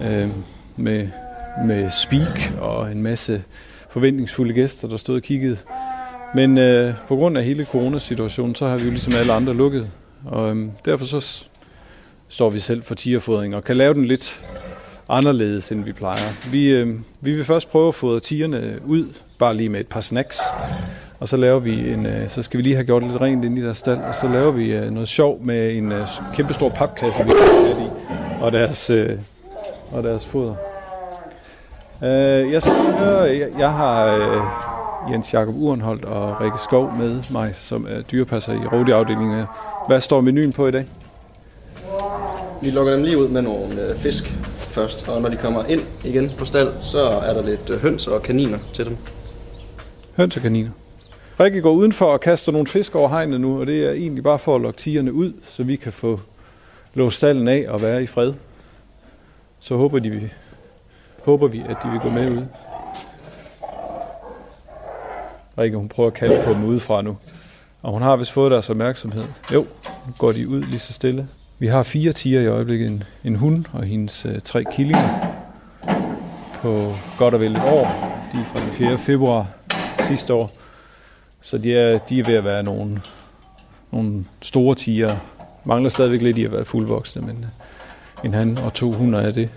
øh, med, med speak og en masse forventningsfulde gæster, der stod og kiggede. Men øh, på grund af hele coronasituationen, så har vi jo ligesom alle andre lukket og øhm, derfor så står vi selv for tigerfodring og kan lave den lidt anderledes, end vi plejer. Vi, øh, vi vil først prøve at fodre tigerne ud bare lige med et par snacks. Og så laver vi en, øh, så skal vi lige have gjort lidt rent ind i deres stald, og så laver vi øh, noget sjov med en øh, kæmpestor papkasse, vi har i, og deres, øh, og deres foder. Øh, jeg skal høre, jeg, jeg har øh, Jens Jakob Urenholdt og Rikke Skov med mig, som er dyrepasser i rovdyrafdelingen. Hvad står menuen på i dag? Vi lukker dem lige ud med nogle øh, fisk først, og når de kommer ind igen på stald, så er der lidt øh, høns og kaniner til dem. Høns og kaniner. Rikke går udenfor og kaster nogle fisk over hegnet nu, og det er egentlig bare for at lokke tigerne ud, så vi kan få låst stallen af og være i fred. Så håber, de, håber vi, at de vil gå med ud. Rikke, hun prøver at kalde på dem udefra nu. Og hun har vist fået deres opmærksomhed. Jo, nu går de ud lige så stille. Vi har fire tiger i øjeblikket. En, en hund og hendes øh, tre killinger på godt og vel et år. De er fra den 4. februar sidste år. Så de er, de er ved at være nogle, nogle store tiger. Mangler stadigvæk lidt i at være fuldvoksne, men øh, en han og to hunder er det.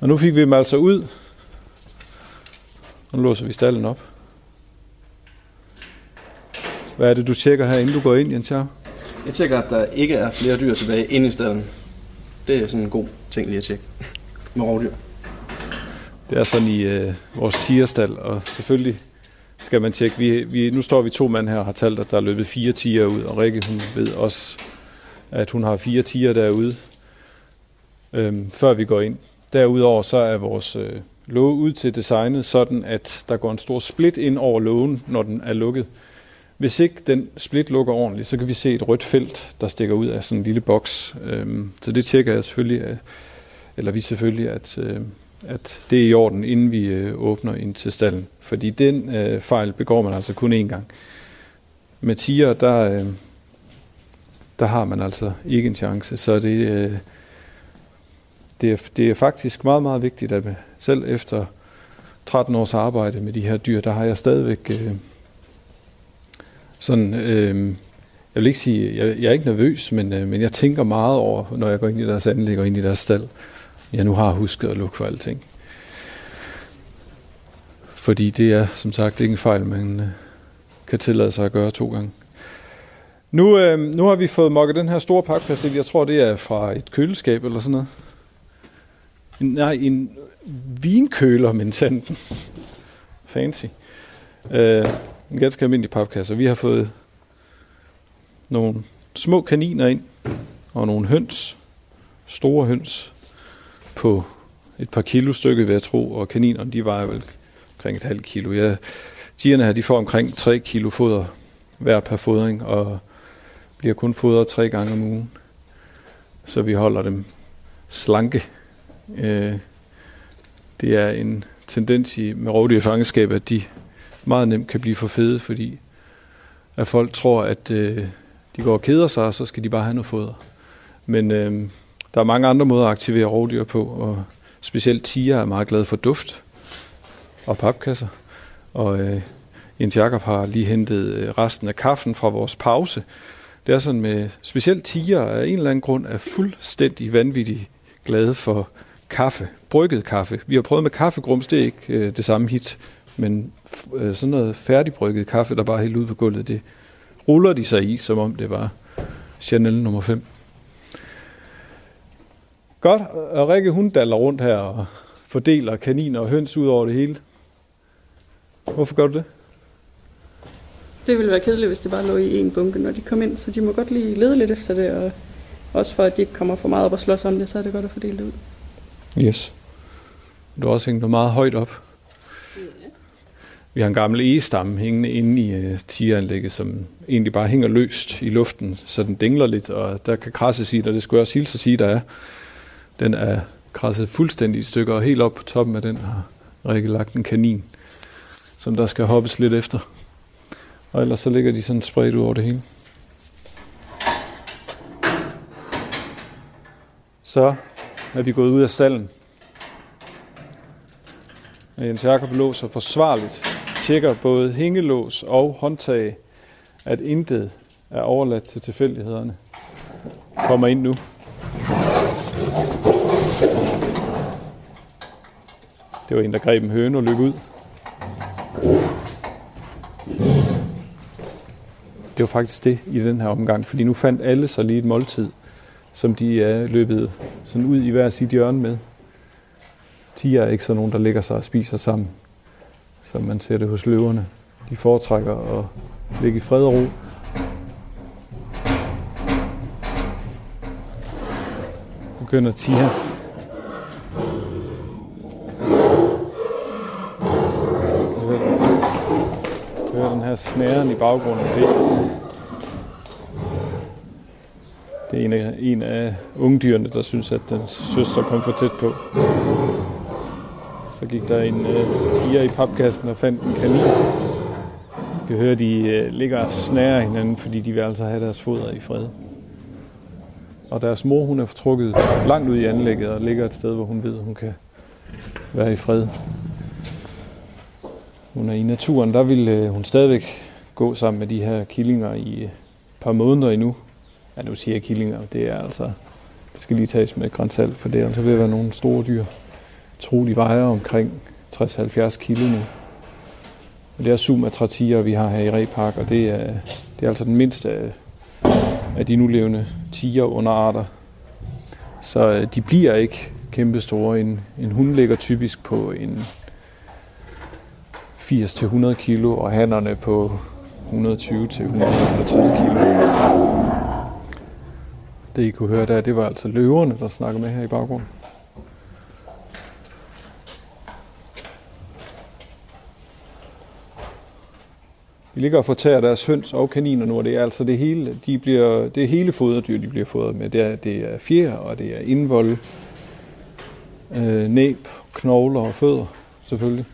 Og nu fik vi dem altså ud. Nu låser vi stallen op. Hvad er det, du tjekker her, inden du går ind, Jens? Jeg tjekker, at der ikke er flere dyr tilbage inde i stallen. Det er sådan en god ting lige at tjekke med rovdyr. Det er sådan i øh, vores tigerstal, og selvfølgelig skal man tjekke. Vi, vi, nu står vi to mand her og har talt, at der er løbet fire tiger ud, og Rikke hun ved også, at hun har fire tiger derude, øhm, før vi går ind. Derudover så er vores øh, låge ud til designet sådan, at der går en stor split ind over lågen, når den er lukket. Hvis ikke den split lukker ordentligt, så kan vi se et rødt felt, der stikker ud af sådan en lille boks. Øhm, så det tjekker jeg selvfølgelig, øh, eller vi selvfølgelig, at, øh, at det er i orden, inden vi øh, åbner ind til stallen. Fordi den fejl begår man altså kun én gang. Med tiger, der, der har man altså ikke en chance. Så det, det, er, det er faktisk meget, meget vigtigt, at selv efter 13 års arbejde med de her dyr, der har jeg stadigvæk sådan... Øh, jeg vil ikke sige, jeg, jeg er ikke nervøs, men, øh, men jeg tænker meget over, når jeg går ind i deres anlæg og ind i deres stald jeg nu har husket at lukke for alting. Fordi det er som sagt ikke en fejl, man øh, kan tillade sig at gøre to gange. Nu, øh, nu har vi fået mokket den her store pakplads Jeg tror, det er fra et køleskab eller sådan noget. En, nej, en vinkøler, men sanden. Fancy. Øh, en ganske almindelig papkasse. Vi har fået nogle små kaniner ind, og nogle høns. Store høns på et par kilo stykket, vil jeg tro, og kaninerne, de vejer vel omkring et halvt kilo. Ja, tigerne her, de får omkring 3 kilo foder hver per fodring, og bliver kun fodret tre gange om ugen. Så vi holder dem slanke. Øh, det er en tendens i med rovdyrfangeskab, at de meget nemt kan blive for fede, fordi at folk tror, at øh, de går og keder sig, og så skal de bare have noget foder. Men øh, der er mange andre måder at aktivere rovdyr på, og specielt tiger er meget glade for duft og papkasser. Og øh, Jens Jakob har lige hentet øh, resten af kaffen fra vores pause. Det er sådan med specielt tiger af en eller anden grund er fuldstændig vanvittigt glade for kaffe, brygget kaffe. Vi har prøvet med kaffegrums, det er ikke øh, det samme hit, men øh, sådan noget færdigbrygget kaffe, der bare er helt ude på gulvet, det ruller de sig i, som om det var Chanel nummer 5. Godt, og Rikke hun daller rundt her og fordeler kaniner og høns ud over det hele. Hvorfor gør du det? Det ville være kedeligt, hvis det bare lå i en bunke, når de kom ind, så de må godt lige lede lidt efter det, og også for, at de ikke kommer for meget op og slås om det, så er det godt at fordele det ud. Yes. Du har også hængt noget meget højt op. Vi har en gammel egestamme hængende inde i uh, tigeranlægget, som egentlig bare hænger løst i luften, så den dingler lidt, og der kan krasses i, og det skulle jeg også hilse at sige, der er. Den er krasset fuldstændig i stykker, og helt op på toppen af den har Rikke lagt en kanin, som der skal hoppes lidt efter. Og ellers så ligger de sådan spredt ud over det hele. Så er vi gået ud af stallen. Jens Jakob låser forsvarligt, tjekker både hængelås og håndtag, at intet er overladt til tilfældighederne. Kommer ind nu. Det var en, der greb en høne og løb ud. Det var faktisk det i den her omgang, fordi nu fandt alle sig lige et måltid, som de er løbet sådan ud i hver sit hjørne med. Tiger er ikke sådan nogen, der ligger sig og spiser sammen som man ser det hos løverne. De foretrækker at ligge i fred og ro. Begynder tiger Hør den her snæren i baggrunden. Det, det er en af, en af ungdyrene, der synes, at dens søster kom for tæt på. Så gik der en øh, tiger i papkassen og fandt en kanin. Jeg kan høre, de øh, ligger og snærer hinanden, fordi de vil altså have deres foder i fred. Og deres mor, hun er fortrukket langt ud i anlægget og ligger et sted, hvor hun ved, hun kan være i fred. Hun er i naturen, der vil øh, hun stadigvæk gå sammen med de her killinger i øh, et par måneder endnu. Ja, nu siger jeg killinger, det er altså, det skal lige tages med grænsalt, for det er altså ved at være nogle store dyr trolig vejer omkring 60-70 kilo nu. Og det er Sumatra tiger, vi har her i Repark, og det er, det er altså den mindste af, af de nulevende tiger underarter. Så øh, de bliver ikke kæmpe store. En, en hund ligger typisk på en 80-100 kilo, og hannerne på 120-150 kilo. Det I kunne høre der, det var altså løverne, der snakker med her i baggrunden. De ligger og fortærer deres høns og kaniner nu, og det er altså det hele, de bliver, det er hele foderdyr, de bliver fodret med. Det er, det er fjer, og det er indvold, øh, næb, knogler og fødder, selvfølgelig.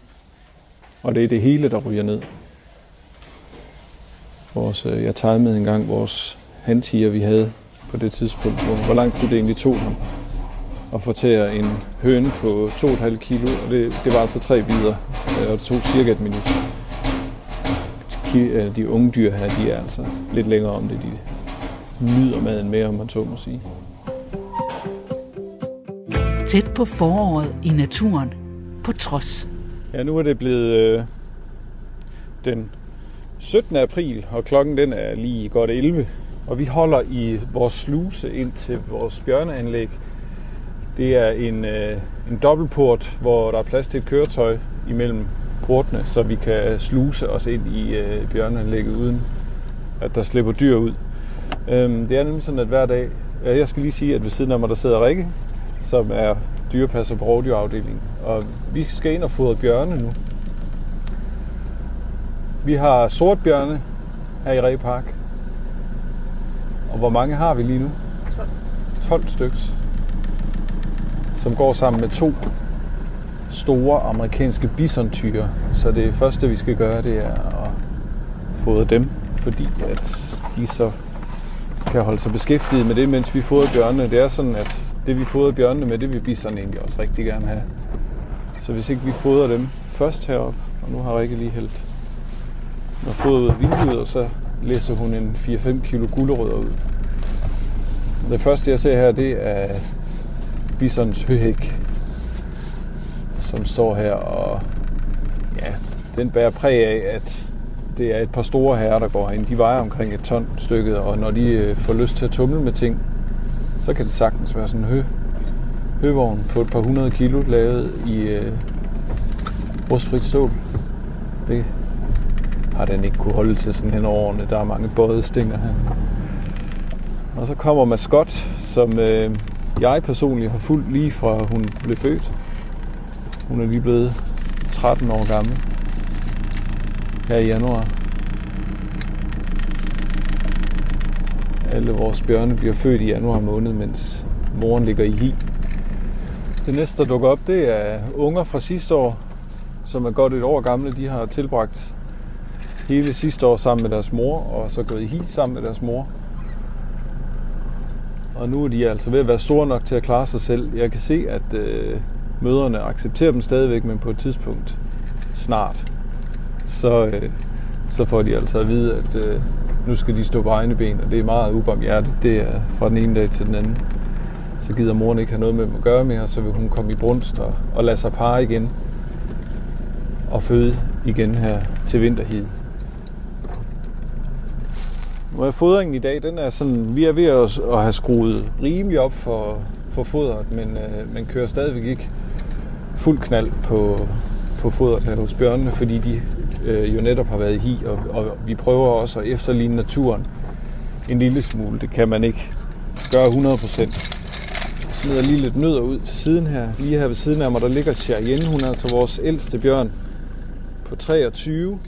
Og det er det hele, der ryger ned. Vores, øh, jeg timede engang vores hantiger, vi havde på det tidspunkt, hvor, hvor lang tid det egentlig tog ham at fortære en høne på 2,5 kilo, og det, det var altså tre bidder, øh, og det tog cirka et minut de unge dyr her, de er altså lidt længere om det. De nyder maden mere, om man så må sige. Tæt på foråret i naturen, på trods. Ja, nu er det blevet øh, den 17. april, og klokken den er lige godt 11. Og vi holder i vores sluse ind til vores bjørneanlæg. Det er en, øh, en dobbeltport, hvor der er plads til et køretøj imellem portene, så vi kan sluse os ind i øh, bjørneanlægget, uden at der slipper dyr ud. Øhm, det er nemlig sådan, at hver dag... Jeg skal lige sige, at ved siden af mig, der sidder Rikke, som er dyrepasser på rovdyrafdelingen. Og vi skal ind og fodre bjørne nu. Vi har sortbjørne her i Repark. Og hvor mange har vi lige nu? 12. 12 stykker, som går sammen med to store amerikanske bisontyre. Så det første, vi skal gøre, det er at fodre dem, fordi at de så kan holde sig beskæftiget med det, mens vi fodrer bjørnene. Det er sådan, at det vi fodrer bjørnene med, det vil bisonerne egentlig også rigtig gerne have. Så hvis ikke vi fodrer dem først heroppe, og nu har Rikke lige hældt noget foder ud af vinduet, og så læser hun en 4-5 kilo gulerødder ud. Det første, jeg ser her, det er bisons høhæk som står her, og ja, den bærer præg af, at det er et par store herrer, der går herinde. De vejer omkring et ton stykket, og når de øh, får lyst til at tumle med ting, så kan det sagtens være sådan en hø, høvogn på et par hundrede kilo, lavet i øh, rustfrit stål. Det har den ikke kunne holde til sådan hen over årene. Der er mange både stinger her. Og så kommer Maskot, som øh, jeg personligt har fulgt lige fra hun blev født. Hun er lige blevet 13 år gammel her i januar. Alle vores bjørne bliver født i januar måned, mens moren ligger i hi. Det næste, der dukker op, det er unger fra sidste år, som er godt et år gamle. De har tilbragt hele sidste år sammen med deres mor, og så gået i hi sammen med deres mor. Og nu er de altså ved at være store nok til at klare sig selv. Jeg kan se, at øh, møderne accepterer dem stadigvæk, men på et tidspunkt snart, så, øh, så får de altså at vide, at øh, nu skal de stå på egne ben, og det er meget ubarmhjertet. Det er fra den ene dag til den anden. Så gider moren ikke have noget med dem at gøre mere, så vil hun komme i brunst og, og lade sig pare igen og føde igen her til vinterhid. Og fodringen i dag, den er sådan, vi er ved at, at have skruet rimelig op for, for fodret, men øh, man kører stadigvæk ikke fuld knald på, på fodret her hos bjørnene, fordi de øh, jo netop har været i hi, og, og vi prøver også at efterligne naturen en lille smule. Det kan man ikke gøre 100%. Jeg smider lige lidt nødder ud til siden her. Lige her ved siden af mig, der ligger Cheyenne. Hun er altså vores ældste bjørn på 23.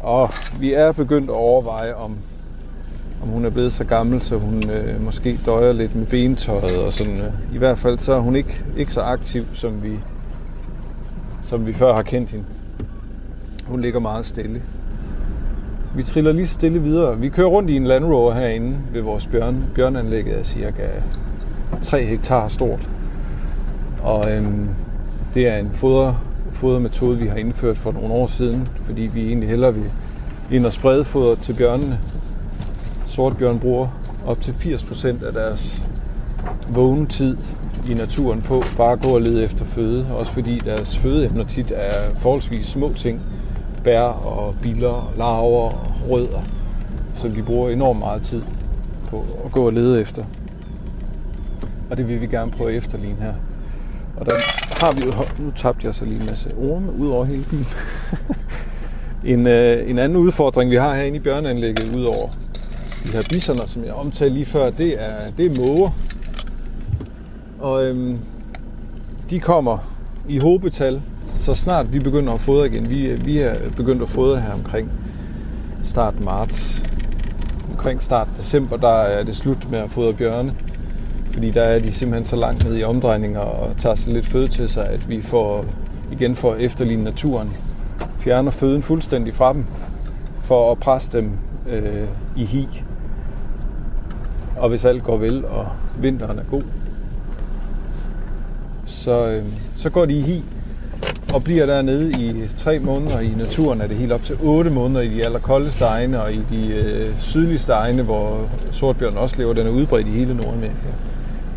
Og vi er begyndt at overveje, om, om hun er blevet så gammel, så hun øh, måske døjer lidt med bentøjet og sådan. Øh. I hvert fald så er hun ikke, ikke så aktiv, som vi, som vi før har kendt hende. Hun ligger meget stille. Vi triller lige stille videre. Vi kører rundt i en Land Rover herinde ved vores bjørn. Bjørnanlægget er cirka 3 hektar stort. Og øhm, det er en foder, fodermetode, vi har indført for nogle år siden, fordi vi egentlig hellere vil ind og sprede foder til bjørnene. Sortbjørn bruger op til 80% af deres vågne tid i naturen på bare at gå og lede efter føde. Også fordi deres fødeemner tit er forholdsvis små ting. Bær og biller, larver og rødder, som de bruger enormt meget tid på at gå og lede efter. Og det vil vi gerne prøve at efterligne her. Og der har vi jo... Nu tabte jeg så lige en masse orme ud over hele bilen. en, øh, en anden udfordring, vi har herinde i bjørneanlægget, udover de her bisoner, som jeg omtalte lige før, det er, det er måger. Og øhm, de kommer i hobetal, så snart vi begynder at fodre igen. Vi, vi er begyndt at fodre her omkring start marts. Omkring start december, der er det slut med at fodre bjørne. Fordi der er de simpelthen så langt ned i omdrejninger og tager så lidt føde til sig, at vi får igen for at efterligne naturen. Fjerner føden fuldstændig fra dem, for at presse dem øh, i hi. Og hvis alt går vel, og vinteren er god, så, øh, så går de i hi og bliver dernede i tre måneder. I naturen er det helt op til 8 måneder i de allerkoldeste egne, og i de øh, sydligste egne, hvor sortbjørn også lever, den er udbredt i hele Nordamerika.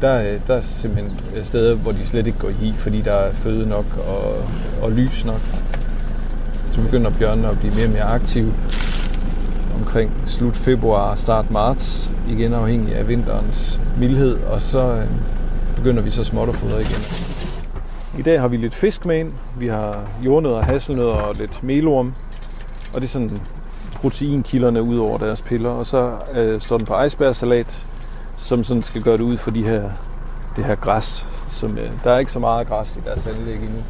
Der, øh, der er simpelthen øh, steder, hvor de slet ikke går i, fordi der er føde nok og, og lys nok. Så begynder bjørnene at blive mere og mere aktive omkring slut februar, start marts, igen afhængig af vinterens mildhed, og så øh, begynder vi så småt at fodre igen. I dag har vi lidt fisk med ind. Vi har jordnødder, hasselnødder og lidt melorm. Og det er sådan proteinkilderne ud over deres piller. Og så øh, står den på icebergsalat, som sådan skal gøre det ud for de her, det her græs. Som, øh, der er ikke så meget græs i deres anlæg endnu.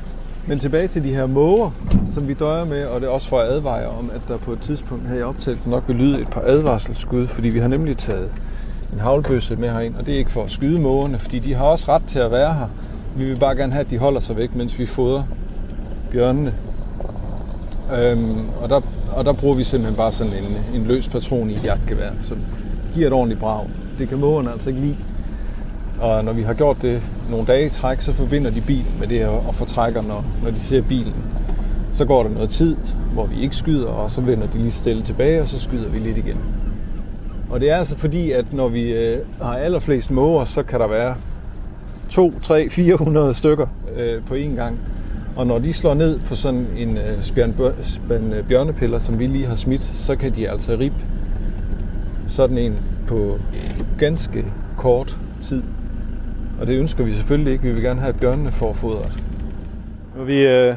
Men tilbage til de her måger, som vi døjer med, og det er også for at advare om, at der på et tidspunkt her i optagelsen nok vil lyde et par advarselsskud, fordi vi har nemlig taget en havlbøsse med herind, og det er ikke for at skyde mågerne, fordi de har også ret til at være her, vi vil bare gerne have, at de holder sig væk, mens vi fodrer bjørnene. Øhm, og, der, og der bruger vi simpelthen bare sådan en, en løs patron i et jagtgevær, som giver et ordentligt brag. Det kan mågerne altså ikke lide. Og når vi har gjort det nogle dage i træk, så forbinder de bilen med det her og fortrækker, når, når de ser bilen. Så går der noget tid, hvor vi ikke skyder, og så vender de lige stille tilbage, og så skyder vi lidt igen. Og det er altså fordi, at når vi øh, har allerflest måger, så kan der være 2, 3, 400 stykker øh, på én gang. Og når de slår ned på sådan en øh, spjern, spjern øh, bjørnepiller, som vi lige har smidt, så kan de altså rip sådan en på ganske kort tid. Og det ønsker vi selvfølgelig ikke. Vi vil gerne have, at bjørnene får fodret. Nu vi øh,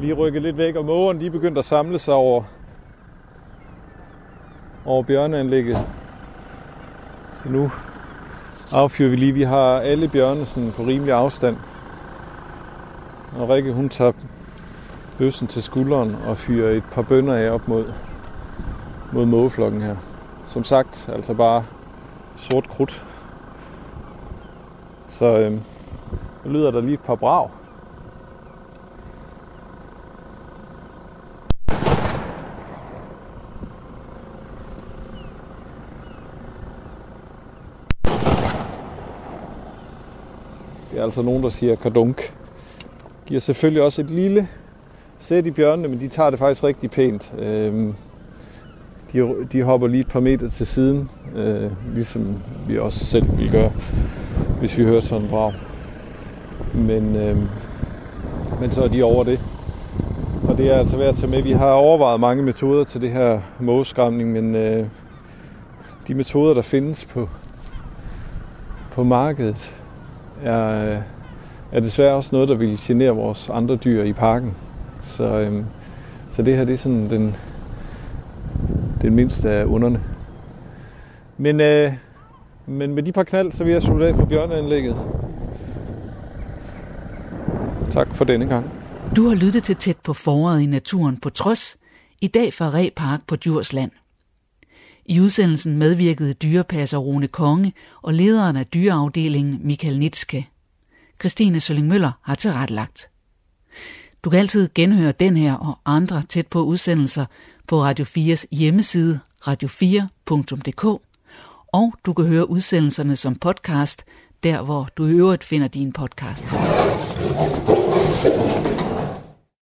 lige rykket lidt væk, og mågerne de er begyndt at samle sig over, over bjørneanlægget. Så nu affyrer vi lige. Vi har alle bjørne sådan på rimelig afstand. Og Rikke hun tager bøssen til skulderen og fyrer et par bønder af op mod, mod mågeflokken her. Som sagt, altså bare sort krudt. Så øh, lyder der lige et par brag. Det er altså nogen, der siger kardunk. Giver selvfølgelig også et lille sæt i bjørnene, men de tager det faktisk rigtig pænt. Øh, de, de hopper lige et par meter til siden, øh, ligesom vi også selv vil gøre, hvis vi hører sådan en brag. Men, øh, men så er de over det. Og det er altså værd at tage med. Vi har overvejet mange metoder til det her mågeskræmning, men øh, de metoder, der findes på, på markedet, er, øh, er desværre også noget, der vil genere vores andre dyr i parken. Så, øh, så det her det er sådan den, den mindste af underne. Men, øh, men med de par knald, så vil jeg slutte af for bjørneanlægget. Tak for denne gang. Du har lyttet til tæt på foråret i naturen på trods, i dag fra Repark på Djursland. I udsendelsen medvirkede dyrepasser Rune Konge og lederen af dyreafdelingen Michael Nitske. Christine Sølling Møller har tilrettelagt. Du kan altid genhøre den her og andre tæt på udsendelser på Radio 4's hjemmeside radio4.dk og du kan høre udsendelserne som podcast, der hvor du i øvrigt finder din podcast.